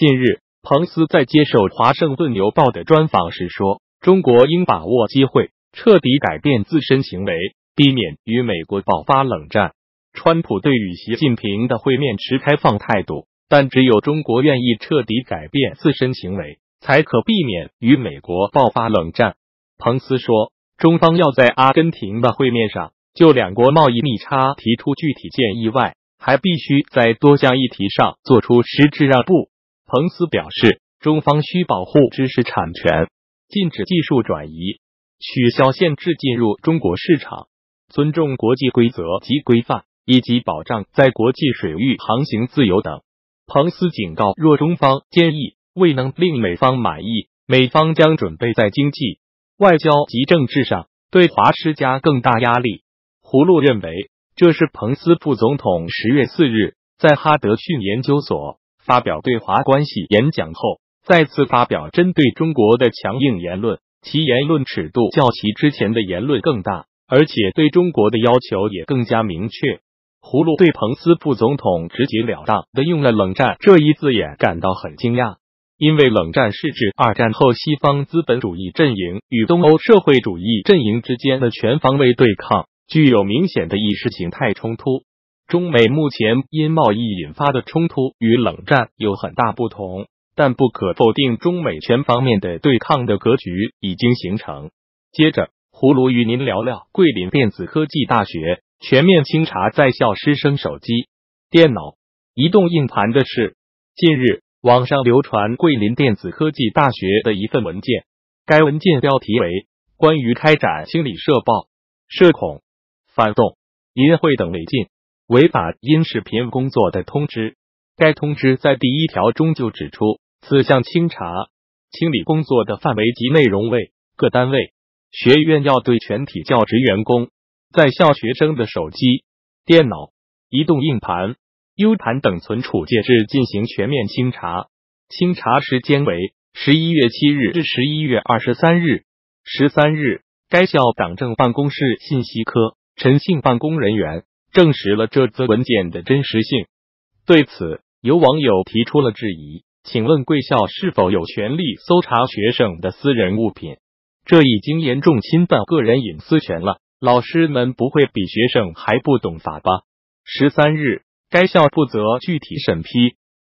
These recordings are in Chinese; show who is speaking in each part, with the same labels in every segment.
Speaker 1: 近日，彭斯在接受《华盛顿邮报》的专访时说：“中国应把握机会，彻底改变自身行为，避免与美国爆发冷战。”川普对与习近平的会面持开放态度，但只有中国愿意彻底改变自身行为，才可避免与美国爆发冷战。彭斯说：“中方要在阿根廷的会面上就两国贸易逆差提出具体建议外，还必须在多项议题上做出实质让步。”彭斯表示，中方需保护知识产权，禁止技术转移，取消限制进入中国市场，尊重国际规则及规范。以及保障在国际水域航行自由等。彭斯警告，若中方建议未能令美方满意，美方将准备在经济、外交及政治上对华施加更大压力。胡路认为，这是彭斯副总统十月四日在哈德逊研究所发表对华关系演讲后，再次发表针对中国的强硬言论，其言论尺度较其之前的言论更大，而且对中国的要求也更加明确。葫芦对彭斯副总统直截了当的用了“冷战”这一字眼感到很惊讶，因为冷战是指二战后西方资本主义阵营与东欧社会主义阵营之间的全方位对抗，具有明显的意识形态冲突。中美目前因贸易引发的冲突与冷战有很大不同，但不可否定，中美全方面的对抗的格局已经形成。接着，葫芦与您聊聊桂林电子科技大学。全面清查在校师生手机、电脑、移动硬盘的事。近日，网上流传桂林电子科技大学的一份文件，该文件标题为《关于开展清理社报、社恐、反动、淫秽等违禁、违法音视频工作的通知》。该通知在第一条中就指出，此项清查清理工作的范围及内容为各单位、学院要对全体教职员工。在校学生的手机、电脑、移动硬盘、U 盘等存储介质进行全面清查，清查时间为十一月七日至十一月二十三日。十三日，该校党政办公室信息科陈姓办公人员证实了这则文件的真实性。对此，有网友提出了质疑：请问贵校是否有权利搜查学生的私人物品？这已经严重侵犯个人隐私权了。老师们不会比学生还不懂法吧？十三日，该校负责具体审批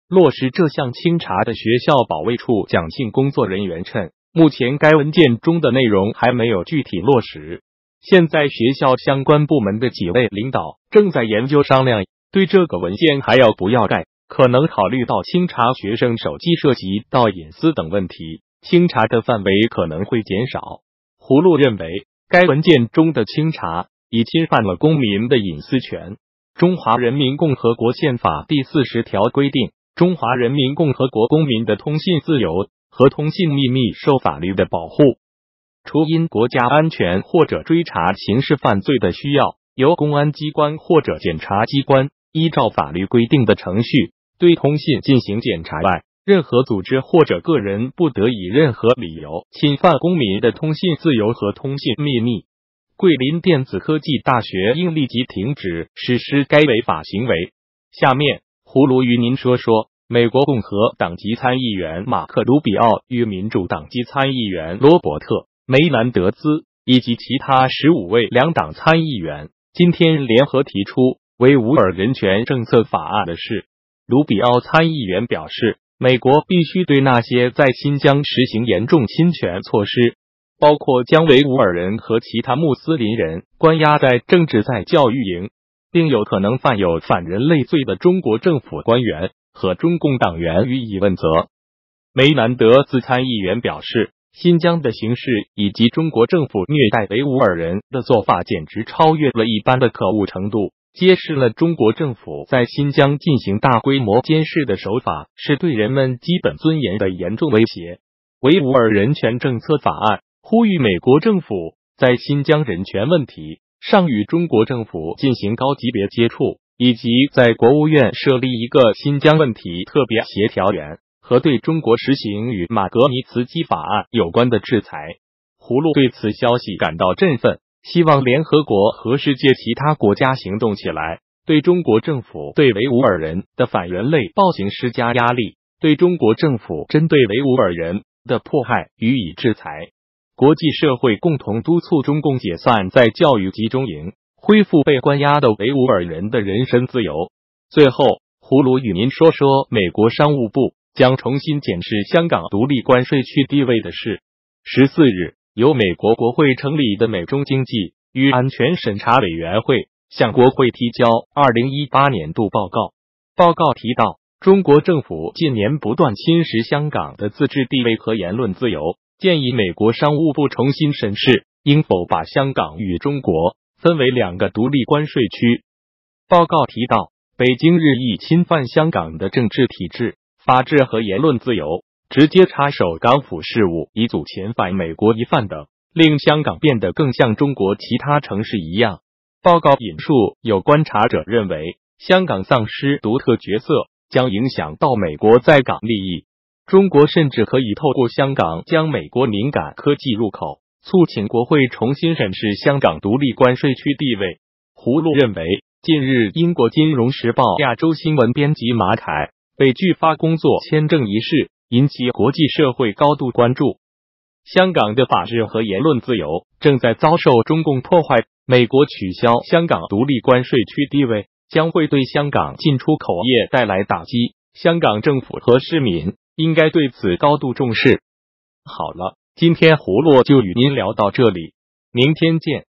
Speaker 1: 落实这项清查的学校保卫处蒋姓工作人员称，目前该文件中的内容还没有具体落实。现在学校相关部门的几位领导正在研究商量，对这个文件还要不要盖？可能考虑到清查学生手机涉及到隐私等问题，清查的范围可能会减少。葫芦认为。该文件中的清查已侵犯了公民的隐私权。中华人民共和国宪法第四十条规定，中华人民共和国公民的通信自由和通信秘密受法律的保护。除因国家安全或者追查刑事犯罪的需要，由公安机关或者检察机关依照法律规定的程序对通信进行检查外，任何组织或者个人不得以任何理由侵犯公民的通信自由和通信秘密。桂林电子科技大学应立即停止实施该违法行为。下面，葫芦与您说说美国共和党籍参议员马克·卢比奥与民主党籍参议员罗伯特·梅兰德兹以及其他十五位两党参议员今天联合提出维吾尔人权政策法案的事。卢比奥参议员表示。美国必须对那些在新疆实行严重侵权措施，包括将维吾尔人和其他穆斯林人关押在政治在教育营，并有可能犯有反人类罪的中国政府官员和中共党员予以问责。梅南德兹参议员表示，新疆的形势以及中国政府虐待维吾尔人的做法，简直超越了一般的可恶程度。揭示了中国政府在新疆进行大规模监视的手法是对人们基本尊严的严重威胁。维吾尔人权政策法案呼吁美国政府在新疆人权问题上与中国政府进行高级别接触，以及在国务院设立一个新疆问题特别协调员，和对中国实行与马格尼茨基法案有关的制裁。葫芦对此消息感到振奋。希望联合国和世界其他国家行动起来，对中国政府对维吾尔人的反人类暴行施加压力，对中国政府针对维吾尔人的迫害予以制裁。国际社会共同督促中共解散在教育集中营，恢复被关押的维吾尔人的人身自由。最后，葫芦与您说说美国商务部将重新检视香港独立关税区地位的事。十四日，由美国国会成立的美中经济与安全审查委员会向国会提交二零一八年度报告。报告提到。中国政府近年不断侵蚀香港的自治地位和言论自由，建议美国商务部重新审视应否把香港与中国分为两个独立关税区。报告提到，北京日益侵犯香港的政治体制、法治和言论自由，直接插手港府事务，以阻遣返美国疑犯等，令香港变得更像中国其他城市一样。报告引述有观察者认为，香港丧失独特角色。将影响到美国在港利益。中国甚至可以透过香港将美国敏感科技入口，促请国会重新审视香港独立关税区地位。胡路认为，近日英国金融时报亚洲新闻编辑马凯被拒发工作签证一事，引起国际社会高度关注。香港的法治和言论自由正在遭受中共破坏。美国取消香港独立关税区地位。将会对香港进出口业带来打击，香港政府和市民应该对此高度重视。好了，今天胡洛就与您聊到这里，明天见。